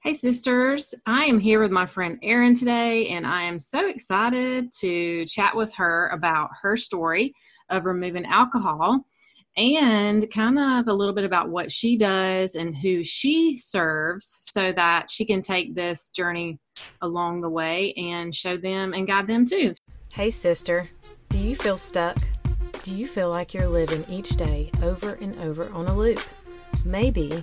Hey, sisters. I am here with my friend Erin today, and I am so excited to chat with her about her story of removing alcohol and kind of a little bit about what she does and who she serves so that she can take this journey along the way and show them and guide them too. Hey, sister. Do you feel stuck? Do you feel like you're living each day over and over on a loop? Maybe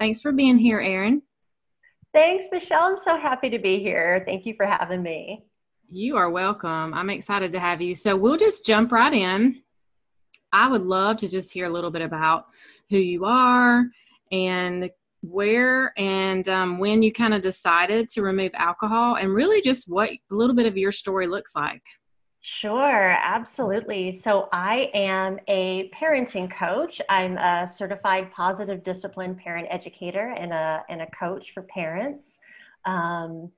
Thanks for being here, Erin. Thanks, Michelle. I'm so happy to be here. Thank you for having me. You are welcome. I'm excited to have you. So we'll just jump right in. I would love to just hear a little bit about who you are and where and um, when you kind of decided to remove alcohol and really just what a little bit of your story looks like. Sure, absolutely. So, I am a parenting coach. I'm a certified positive discipline parent educator and a, and a coach for parents. Um,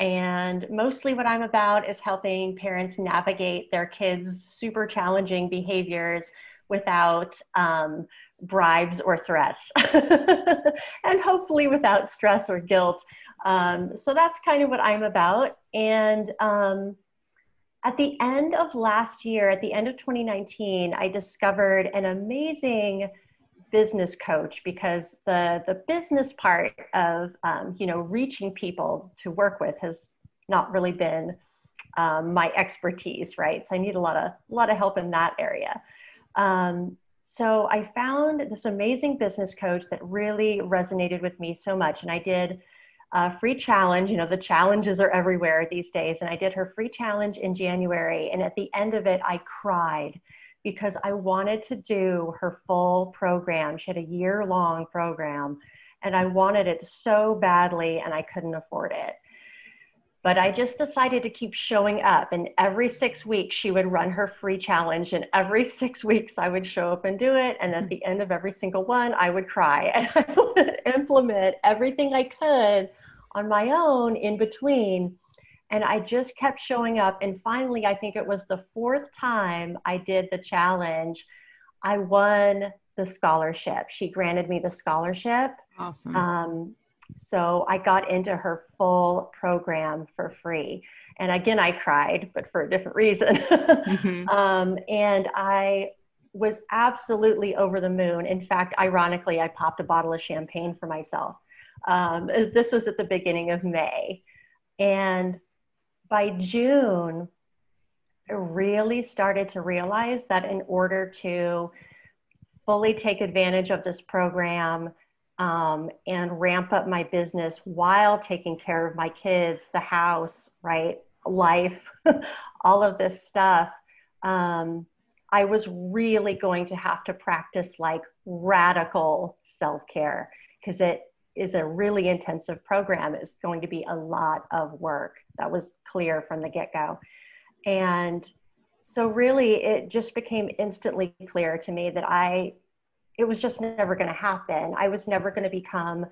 and mostly what I'm about is helping parents navigate their kids' super challenging behaviors without um, bribes or threats, and hopefully without stress or guilt. Um, so, that's kind of what I'm about. And um, at the end of last year, at the end of 2019, I discovered an amazing business coach because the the business part of um, you know reaching people to work with has not really been um, my expertise, right? So I need a lot of a lot of help in that area. Um, so I found this amazing business coach that really resonated with me so much, and I did uh, free challenge. You know, the challenges are everywhere these days. And I did her free challenge in January. And at the end of it, I cried because I wanted to do her full program. She had a year long program and I wanted it so badly and I couldn't afford it. But I just decided to keep showing up. And every six weeks, she would run her free challenge. And every six weeks, I would show up and do it. And at the end of every single one, I would cry. And I would implement everything I could on my own in between. And I just kept showing up. And finally, I think it was the fourth time I did the challenge, I won the scholarship. She granted me the scholarship. Awesome. Um, so I got into her full program for free. And again, I cried, but for a different reason. mm-hmm. um, and I was absolutely over the moon. In fact, ironically, I popped a bottle of champagne for myself. Um, this was at the beginning of May. And by June, I really started to realize that in order to fully take advantage of this program, um, and ramp up my business while taking care of my kids, the house, right, life, all of this stuff. Um, I was really going to have to practice like radical self care because it is a really intensive program. It's going to be a lot of work. That was clear from the get go. And so, really, it just became instantly clear to me that I it was just never going to happen. I was never going to become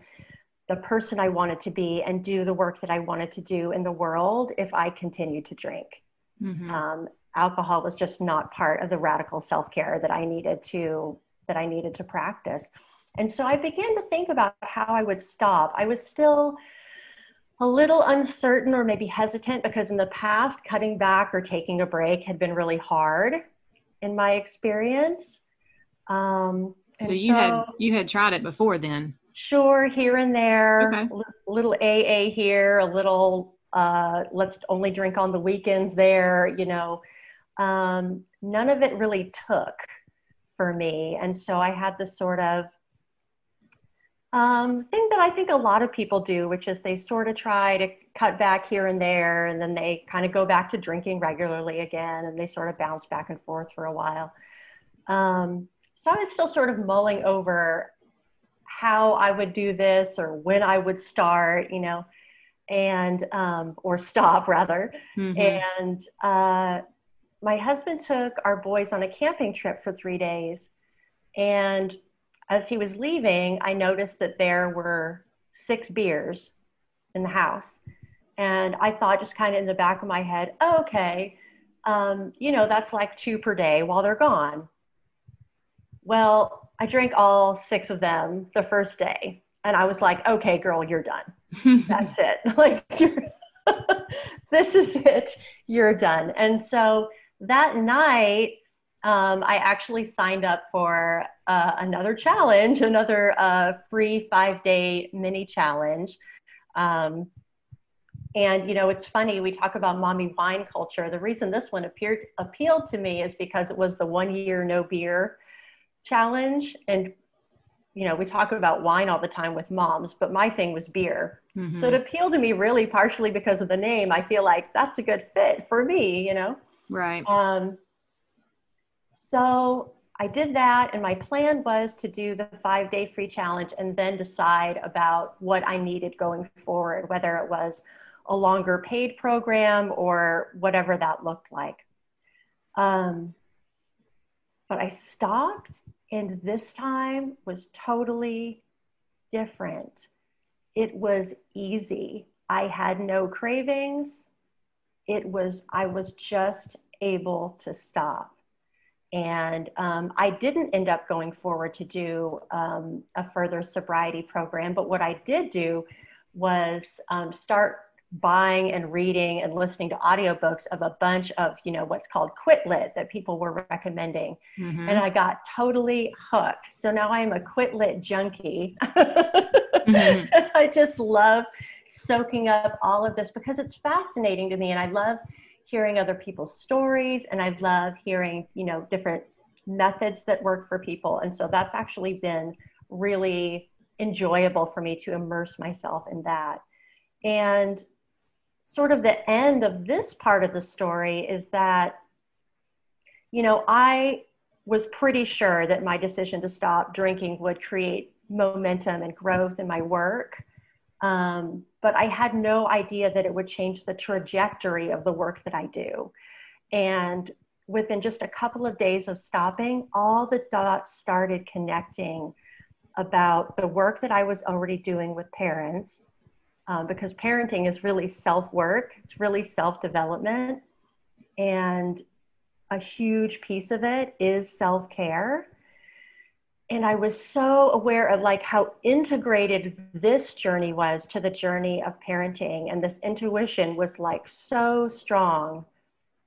the person I wanted to be and do the work that I wanted to do in the world if I continued to drink. Mm-hmm. Um, alcohol was just not part of the radical self care that I needed to that I needed to practice. And so I began to think about how I would stop. I was still a little uncertain or maybe hesitant because in the past, cutting back or taking a break had been really hard in my experience. Um, so you so, had you had tried it before then Sure, here and there, okay. a little AA here, a little uh, let's only drink on the weekends there, you know. Um, none of it really took for me. And so I had this sort of um, thing that I think a lot of people do, which is they sort of try to cut back here and there, and then they kind of go back to drinking regularly again, and they sort of bounce back and forth for a while. Um, so I was still sort of mulling over how I would do this or when I would start, you know, and um, or stop rather. Mm-hmm. And uh, my husband took our boys on a camping trip for three days, and as he was leaving, I noticed that there were six beers in the house, and I thought just kind of in the back of my head, oh, okay, um, you know, that's like two per day while they're gone. Well, I drank all six of them the first day. And I was like, okay, girl, you're done. That's it. Like, this is it. You're done. And so that night, um, I actually signed up for uh, another challenge, another uh, free five day mini challenge. Um, and you know, it's funny we talk about mommy wine culture. The reason this one appeared appealed to me is because it was the one year no beer challenge and you know we talk about wine all the time with moms but my thing was beer. Mm-hmm. so it appealed to me really partially because of the name. I feel like that's a good fit for me you know? Right. Um so i did that and my plan was to do the five day free challenge and then decide about what i needed going forward whether it was a longer paid program or whatever that looked like. Um, but i stopped and this time was totally different. It was easy. I had no cravings. It was, I was just able to stop. And um, I didn't end up going forward to do um, a further sobriety program, but what I did do was um, start buying and reading and listening to audiobooks of a bunch of you know what's called quit lit that people were recommending. Mm-hmm. and i got totally hooked. So now i'm a quit lit junkie. Mm-hmm. i just love soaking up all of this because it's fascinating to me. And i love hearing other people's stories. And i love hearing you know different methods that work for people. And so that's actually been really enjoyable for me to immerse myself in that. And sort of the end of this part of the story is that, you know, I was pretty sure that my decision to stop drinking would create momentum and growth in my work. Um, but I had no idea that it would change the trajectory of the work that I do. And within just a couple of days of stopping, all the dots started connecting about the work that I was already doing with parents, um, because parenting is really self work, it's really self development. And a huge piece of it is self care. And I was so aware of like how integrated this journey was to the journey of parenting. And this intuition was like so strong.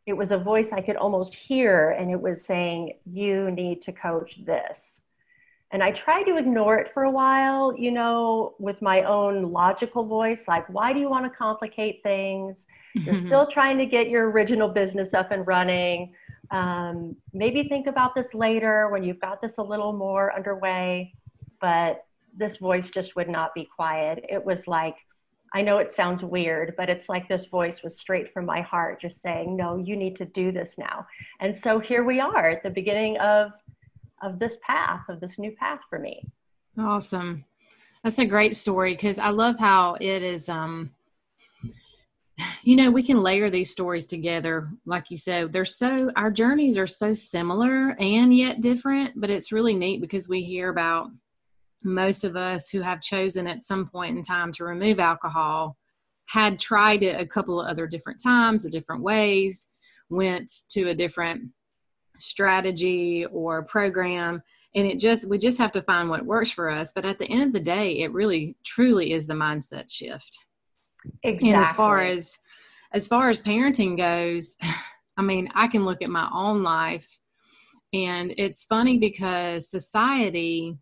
It was a voice I could almost hear, and it was saying, You need to coach this. And I tried to ignore it for a while, you know, with my own logical voice, like, why do you want to complicate things? You're mm-hmm. still trying to get your original business up and running. Um, maybe think about this later when you've got this a little more underway. But this voice just would not be quiet. It was like, I know it sounds weird, but it's like this voice was straight from my heart, just saying, no, you need to do this now. And so here we are at the beginning of of this path of this new path for me. Awesome. That's a great story because i love how it is um you know we can layer these stories together. Like you said they're so our journeys are so similar and yet different but it's really neat because we hear about most of us who have chosen at some point in time to remove alcohol had tried it a couple of other different times, a different ways, went to a different strategy or program and it just we just have to find what works for us but at the end of the day it really truly is the mindset shift exactly. and as far as as far as parenting goes i mean i can look at my own life and it's funny because society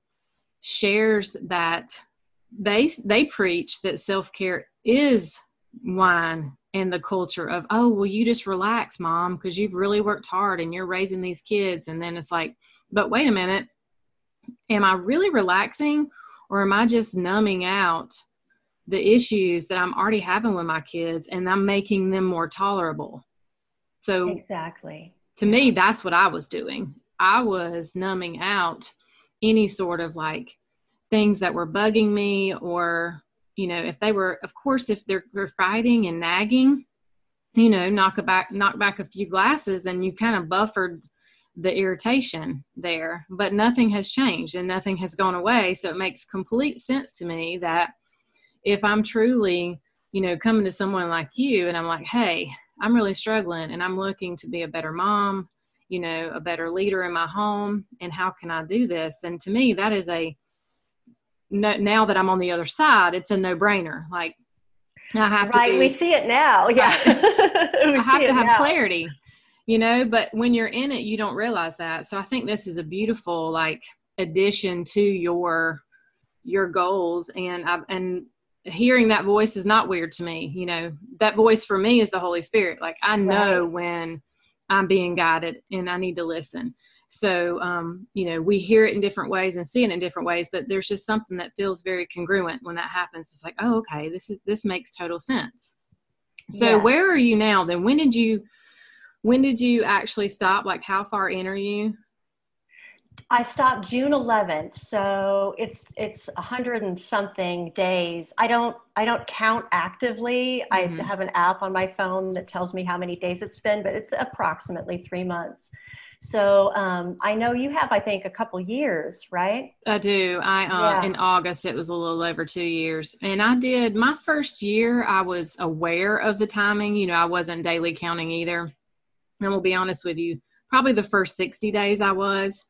shares that they they preach that self-care is wine and the culture of oh well you just relax mom because you've really worked hard and you're raising these kids. And then it's like but wait a minute. Am i really relaxing or am i just numbing out the issues that i'm already having with my kids and i'm making them more tolerable? So exactly. to me that's what i was doing. I was numbing out any sort of like things that were bugging me or you know if they were of course if they're, they're fighting and nagging you know knock a back knock back a few glasses and you kind of buffered the irritation there. But nothing has changed and nothing has gone away. So it makes complete sense to me that if i'm truly you know coming to someone like you and i'm like hey i'm really struggling and i'm looking to be a better mom you know a better leader in my home and how can i do this? And to me that is a no, now that i'm on the other side it's a no-brainer. Like i have right, to be, we see it now. Yeah. I have to have now. clarity you know but when you're in it you don't realize that. So i think this is a beautiful like addition to your your goals. And I, and hearing that voice is not weird to me you know. That voice for me is the holy spirit. Like i know right. when i'm being guided and i need to listen so, um, you know, we hear it in different ways and see it in different ways, but there's just something that feels very congruent when that happens. It's like, oh, okay, this is this makes total sense. So, yeah. where are you now? Then, when did you when did you actually stop? Like, how far in are you? I stopped June 11th, so it's it's a hundred and something days. I don't I don't count actively. Mm-hmm. I have an app on my phone that tells me how many days it's been, but it's approximately three months. So um, I know you have, I think, a couple years, right? I do. I uh, yeah. in August it was a little over two years, and I did my first year. I was aware of the timing. You know, I wasn't daily counting either. And we'll be honest with you, probably the first sixty days I was,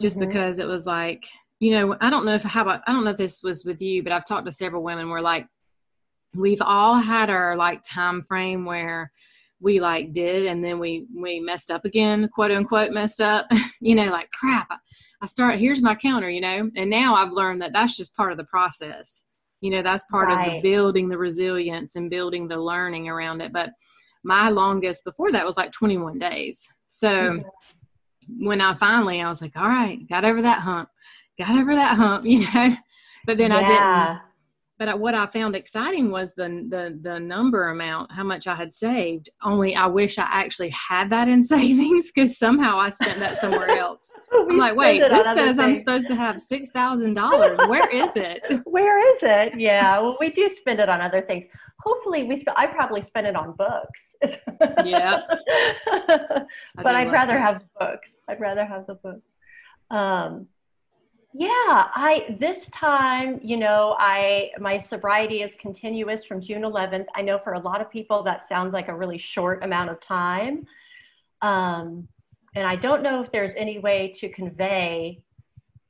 just mm-hmm. because it was like, you know, I don't know if how about I don't know if this was with you, but I've talked to several women where like we've all had our like time frame where we like did and then we we messed up again quote unquote messed up you know like crap i start here's my counter you know and now i've learned that that's just part of the process you know that's part right. of the building the resilience and building the learning around it but my longest before that was like 21 days so mm-hmm. when i finally i was like all right got over that hump got over that hump you know but then yeah. i didn't but what I found exciting was the, the the number amount, how much I had saved. Only I wish I actually had that in savings because somehow I spent that somewhere else. I'm like, wait, this says I'm supposed to have six thousand dollars. Where is it? Where is it? Yeah, well, we do spend it on other things. Hopefully, we. Sp- I probably spend it on books. yeah, but I'd rather books. have books. I'd rather have the book. Um, yeah, I this time, you know, I my sobriety is continuous from June 11th. I know for a lot of people that sounds like a really short amount of time. Um, and I don't know if there's any way to convey,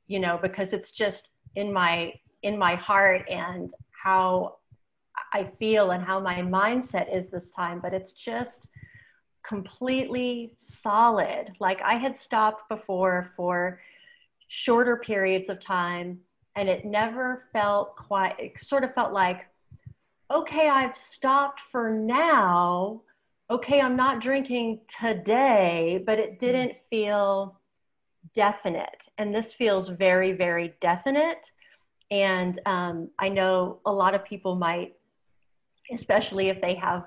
you know, because it's just in my in my heart and how I feel and how my mindset is this time, but it's just completely solid. Like I had stopped before for shorter periods of time and it never felt quite it sort of felt like okay i've stopped for now. Okay i'm not drinking today but it mm-hmm. didn't feel definite. And this feels very very definite. And um, i know a lot of people might especially if they have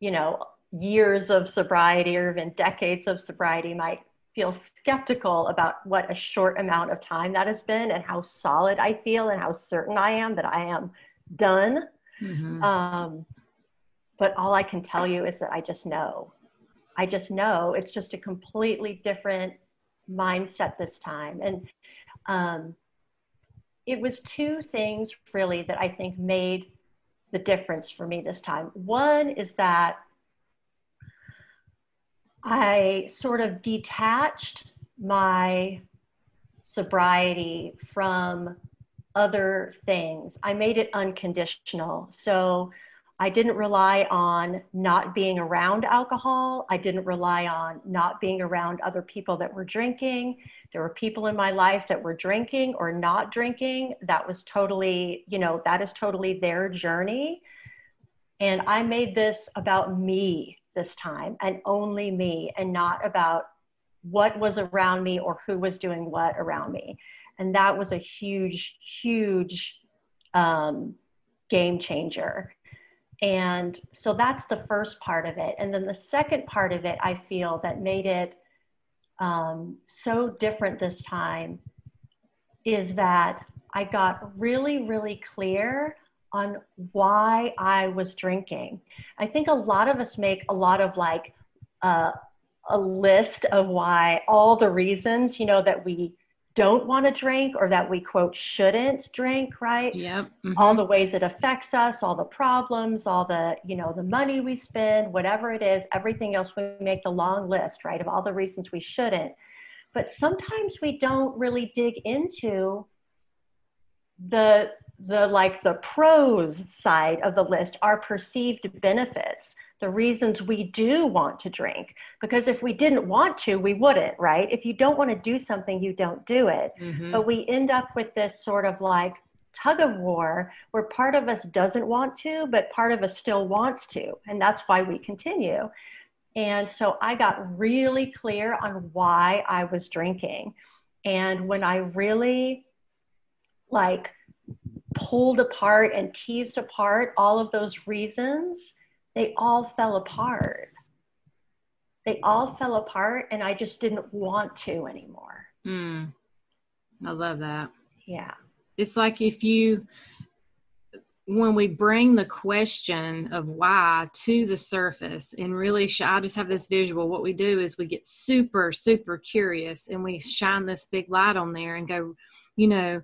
you know years of sobriety or even decades of sobriety might feel skeptical about what a short amount of time that has been and how solid I feel and how certain I am that I am done. Mm-hmm. Um, but all I can tell you is that I just know. I just know it's just a completely different mindset this time. And um, it was two things really that I think made the difference for me this time. One is that I sort of detached my sobriety from other things. I made it unconditional. So I didn't rely on not being around alcohol. I didn't rely on not being around other people that were drinking. There were people in my life that were drinking or not drinking. That was totally, you know, that is totally their journey. And I made this about me this time and only me and not about what was around me or who was doing what around me. And that was a huge, huge um, game changer. And so that's the first part of it. And then the second part of it, I feel that made it um, so different this time is that I got really, really clear on why I was drinking. I think a lot of us make a lot of like uh, a list of why all the reasons, you know, that we don't want to drink or that we quote shouldn't drink right yep mm-hmm. all the ways it affects us all the problems all the you know the money we spend whatever it is everything else we make the long list right of all the reasons we shouldn't but sometimes we don't really dig into the the like the pros side of the list are perceived benefits the reasons we do want to drink. Because if we didn't want to, we wouldn't, right? If you don't want to do something, you don't do it. Mm-hmm. But we end up with this sort of like tug of war where part of us doesn't want to, but part of us still wants to. And that's why we continue. And so I got really clear on why I was drinking. And when I really like pulled apart and teased apart all of those reasons, they all fell apart. They all fell apart, and I just didn't want to anymore. Mm. I love that. Yeah. It's like if you, when we bring the question of why to the surface and really, sh- I just have this visual. What we do is we get super, super curious and we shine this big light on there and go, you know,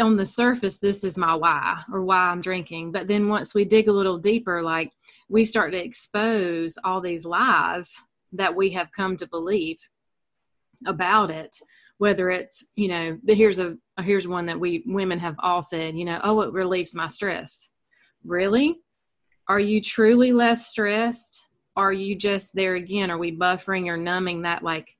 on the surface this is my why or why i'm drinking. But then once we dig a little deeper like we start to expose all these lies that we have come to believe about it whether it's you know the here's a here's one that we women have all said you know oh it relieves my stress. Really? Are you truly less stressed? Are you just there again? Are we buffering or numbing that like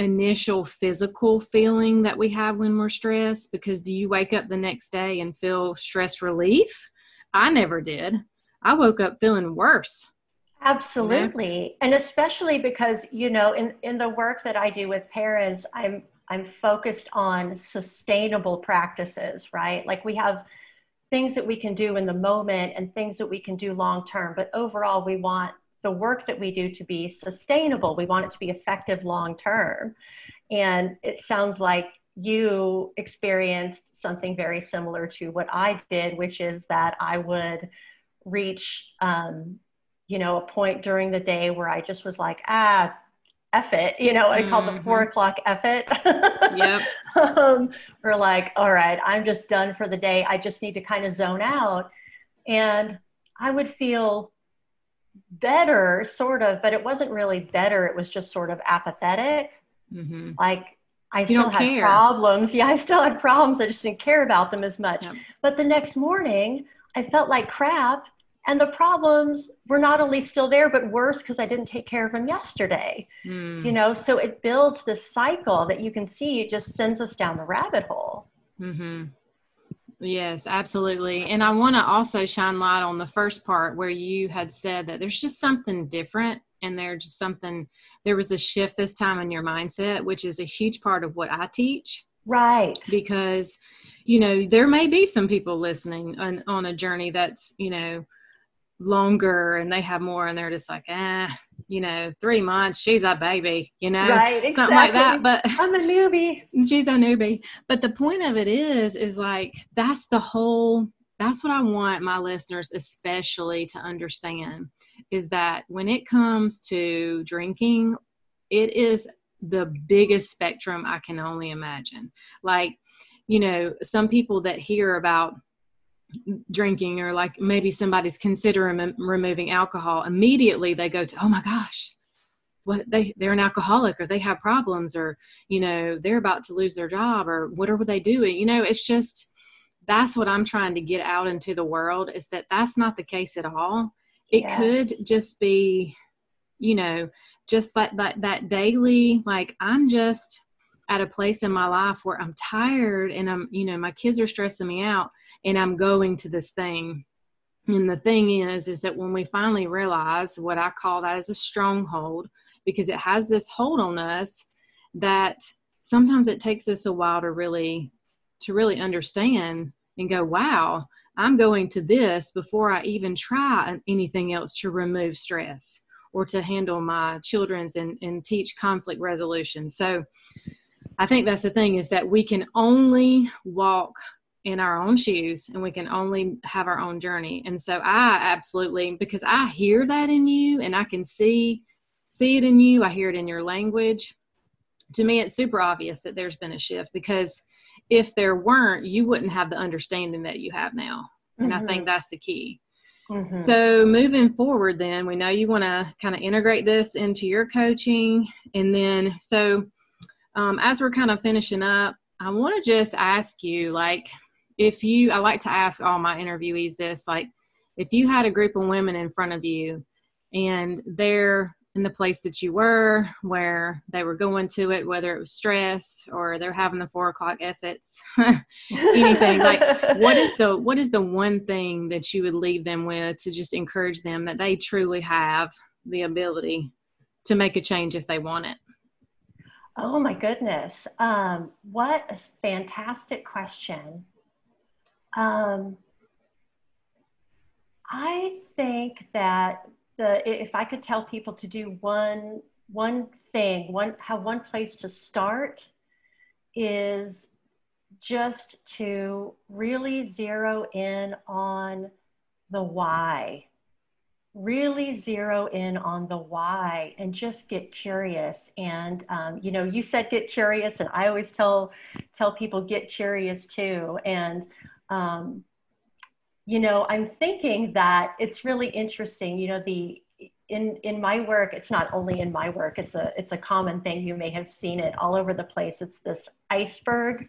initial physical feeling that we have when we're stressed because do you wake up the next day and feel stress relief? I never did. I woke up feeling worse. Absolutely. You know? and especially because you know in in the work that i do with parents i'm i'm focused on sustainable practices right? Like we have things that we can do in the moment and things that we can do long term but overall we want the work that we do to be sustainable. We want it to be effective long term. And it sounds like you experienced something very similar to what I did, which is that I would reach, um, you know, a point during the day where I just was like, ah, F it, you know, I call the four mm-hmm. o'clock F it. yep. um, we're like, all right, I'm just done for the day. I just need to kind of zone out. And I would feel better, sort of, but it wasn't really better. It was just sort of apathetic. Mm-hmm. Like I you still had care. problems. Yeah, I still had problems. I just didn't care about them as much. Yep. But the next morning, I felt like crap. And the problems were not only still there, but worse because I didn't take care of them yesterday. Mm. You know, so it builds this cycle that you can see. It just sends us down the rabbit hole. Mm-hmm. Yes, absolutely. And I want to also shine light on the first part where you had said that there's just something different and there's just something, there was a shift this time in your mindset, which is a huge part of what I teach. Right. Because, you know, there may be some people listening on, on a journey that's, you know, longer and they have more and they're just like, ah, you know, three months, she's a baby, you know, right, exactly. something like that. But I'm a newbie. she's a newbie. But the point of it is, is like, that's the whole, that's what I want my listeners especially to understand is that when it comes to drinking, it is the biggest spectrum I can only imagine. Like, you know, some people that hear about drinking or like maybe somebody's considering removing alcohol immediately they go to oh my gosh what they they're an alcoholic or they have problems or you know they're about to lose their job or what are they doing you know it's just that's what I'm trying to get out into the world is that that's not the case at all. It yes. could just be, you know, just that, that, that daily, like I'm just at a place in my life where I'm tired and I'm, you know, my kids are stressing me out and I'm going to this thing. And the thing is, is that when we finally realize what I call that as a stronghold, because it has this hold on us that sometimes it takes us a while to really to really understand and go wow i'm going to this before i even try anything else to remove stress or to handle my children's and, and teach conflict resolution so i think that's the thing is that we can only walk in our own shoes and we can only have our own journey and so i absolutely because i hear that in you and i can see see it in you i hear it in your language to me it's super obvious that there's been a shift because if there weren't you wouldn't have the understanding that you have now and mm-hmm. i think that's the key mm-hmm. so moving forward then we know you want to kind of integrate this into your coaching and then so um, as we're kind of finishing up i want to just ask you like if you i like to ask all my interviewees this like if you had a group of women in front of you and they're in the place that you were, where they were going to it, whether it was stress or they're having the four o'clock efforts, anything. like, what is the what is the one thing that you would leave them with to just encourage them that they truly have the ability to make a change if they want it? Oh my goodness! Um, what a fantastic question. Um, I think that the if I could tell people to do one one thing, one how one place to start is just to really zero in on the why. Really zero in on the why and just get curious. And um, you know, you said get curious, and I always tell tell people get curious too. And um, you know, I'm thinking that it's really interesting. You know, the in in my work, it's not only in my work. It's a it's a common thing. You may have seen it all over the place. It's this iceberg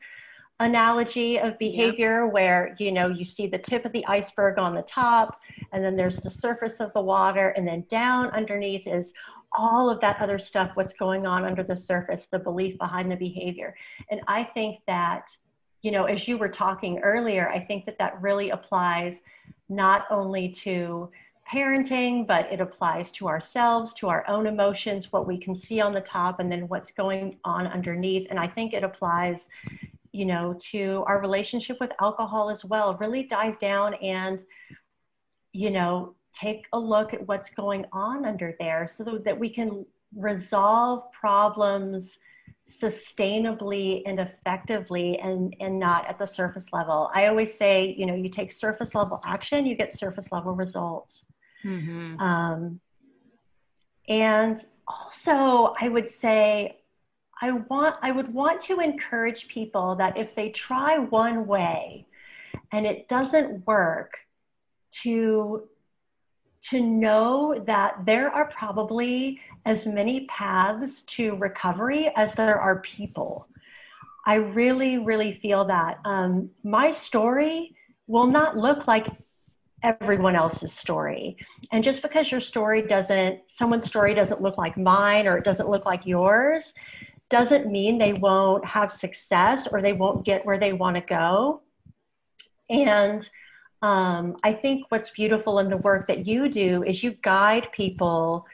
analogy of behavior yep. where you know you see the tip of the iceberg on the top and then there's the surface of the water and then down underneath is all of that other stuff what's going on under the surface the belief behind the behavior and i think that you know, as you were talking earlier, I think that that really applies not only to parenting, but it applies to ourselves, to our own emotions, what we can see on the top, and then what's going on underneath. And I think it applies, you know, to our relationship with alcohol as well. Really dive down and, you know, take a look at what's going on under there so that we can resolve problems sustainably and effectively and, and not at the surface level. I always say, you know, you take surface level action, you get surface level results. Mm-hmm. Um, and also, I would say, I want I would want to encourage people that if they try one way and it doesn't work, to to know that there are probably as many paths to recovery as there are people. I really, really feel that. Um, my story will not look like everyone else's story. And just because your story doesn't, someone's story doesn't look like mine or it doesn't look like yours, doesn't mean they won't have success or they won't get where they want to go. And um, I think what's beautiful in the work that you do is you guide people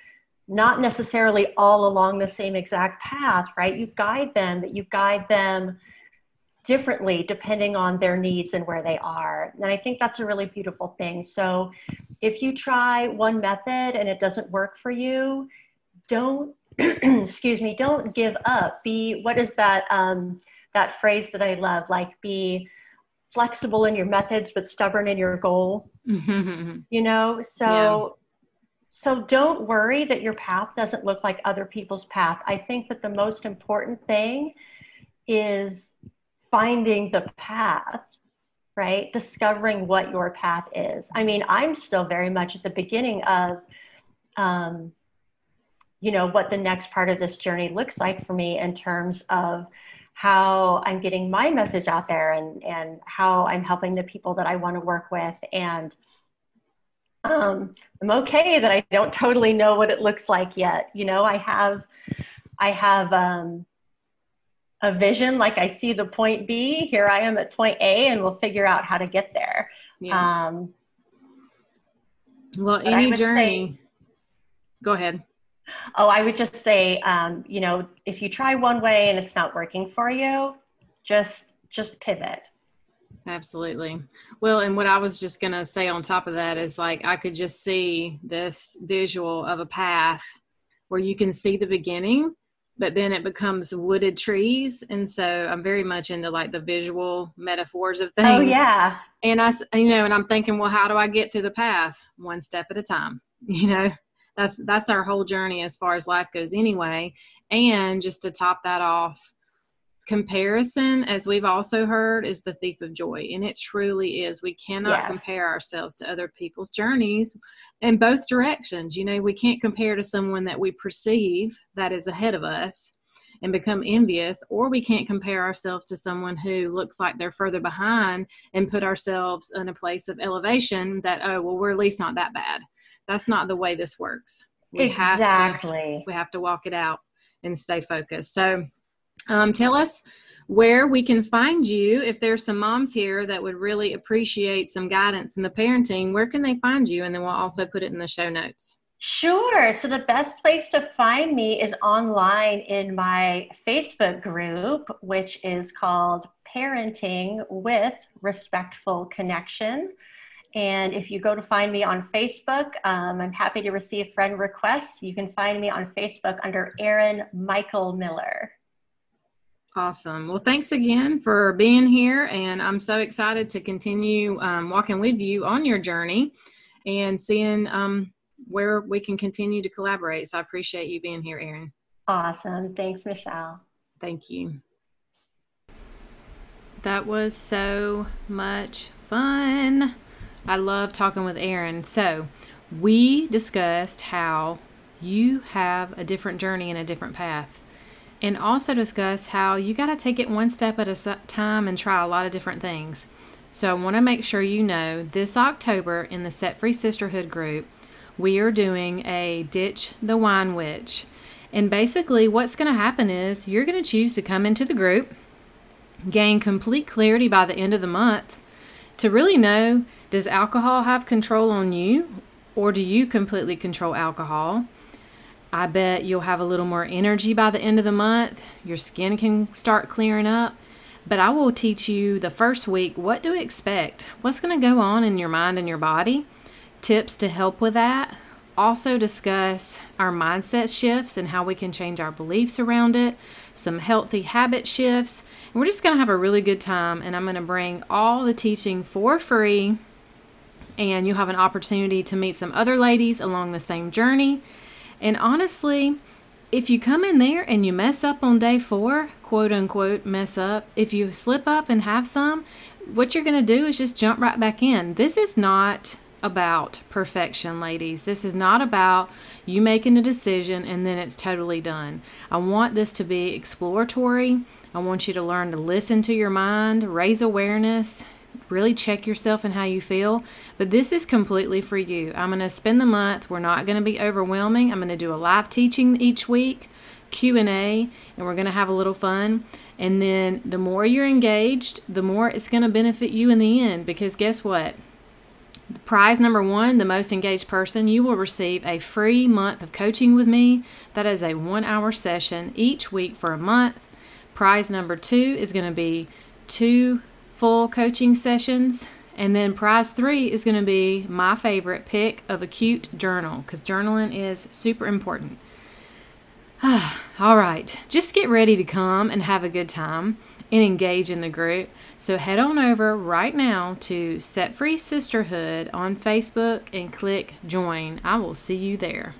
not necessarily all along the same exact path, right? You guide them, but you guide them differently depending on their needs and where they are. And I think that's a really beautiful thing. So if you try one method and it doesn't work for you, don't excuse me, don't give up. Be what is that um, that phrase that I love? Like be flexible in your methods but stubborn in your goal. You know, so so don't worry that your path doesn't look like other people's path. I think that the most important thing is finding the path, right? Discovering what your path is. I mean, I'm still very much at the beginning of, um, you know, what the next part of this journey looks like for me in terms of how I'm getting my message out there and, and how I'm helping the people that I want to work with. And um, I'm okay that I don't totally know what it looks like yet. You know, I have, I have um, a vision, like I see the point B, here I am at point A, and we'll figure out how to get there. Yeah. Um, well, any journey. Say, Go ahead. Oh, I would just say, um, you know, if you try one way and it's not working for you, just just pivot. Absolutely. Well, and what I was just going to say on top of that is like I could just see this visual of a path where you can see the beginning, but then it becomes wooded trees. And so I'm very much into like the visual metaphors of oh, things. Oh, yeah. And I, you know, and I'm thinking, well, how do I get through the path? One step at a time, you know? that's that's our whole journey as far as life goes anyway and just to top that off comparison as we've also heard is the thief of joy and it truly is we cannot yes. compare ourselves to other people's journeys in both directions you know we can't compare to someone that we perceive that is ahead of us and become envious or we can't compare ourselves to someone who looks like they're further behind and put ourselves in a place of elevation that oh well we're at least not that bad that's not the way this works. We exactly. Have to, we have to walk it out and stay focused. So, um, tell us where we can find you. If there's some moms here that would really appreciate some guidance in the parenting where can they find you? And then we'll also put it in the show notes. Sure. So the best place to find me is online in my facebook group which is called parenting with respectful connection. And if you go to find me on Facebook, um, I'm happy to receive friend requests. You can find me on Facebook under Erin Michael Miller. Awesome. Well, thanks again for being here. And I'm so excited to continue um, walking with you on your journey and seeing um, where we can continue to collaborate. So I appreciate you being here, Erin. Awesome. Thanks, Michelle. Thank you. That was so much fun. I love talking with Erin. So, we discussed how you have a different journey and a different path. And also discuss how you got to take it one step at a time and try a lot of different things. So, I want to make sure you know this October in the Set Free Sisterhood group, we are doing a Ditch the Wine Witch. And basically, what's going to happen is you're going to choose to come into the group, gain complete clarity by the end of the month to really know does alcohol have control on you or do you completely control alcohol? I bet you'll have a little more energy by the end of the month. Your skin can start clearing up. But I will teach you the first week what to expect, what's going to go on in your mind and your body, tips to help with that. Also, discuss our mindset shifts and how we can change our beliefs around it, some healthy habit shifts. And we're just going to have a really good time. And I'm going to bring all the teaching for free. And you'll have an opportunity to meet some other ladies along the same journey. And honestly, if you come in there and you mess up on day four, quote unquote, mess up, if you slip up and have some, what you're going to do is just jump right back in. This is not about perfection, ladies. This is not about you making a decision and then it's totally done. I want this to be exploratory. I want you to learn to listen to your mind, raise awareness, really check yourself and how you feel. But this is completely for you. I'm going to spend the month. We're not going to be overwhelming. I'm going to do a live teaching each week, Q&A, and we're going to have a little fun. And then the more you're engaged, the more it's going to benefit you in the end because guess what? Prize number one, the most engaged person, you will receive a free month of coaching with me. That is a one hour session each week for a month. Prize number two is going to be two full coaching sessions. And then prize three is going to be my favorite pick of a cute journal because journaling is super important. All right, just get ready to come and have a good time and engage in the group. So head on over right now to Set Free Sisterhood on Facebook and click join. I will see you there.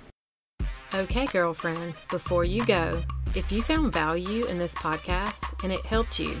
Okay, girlfriend, before you go, if you found value in this podcast and it helped you,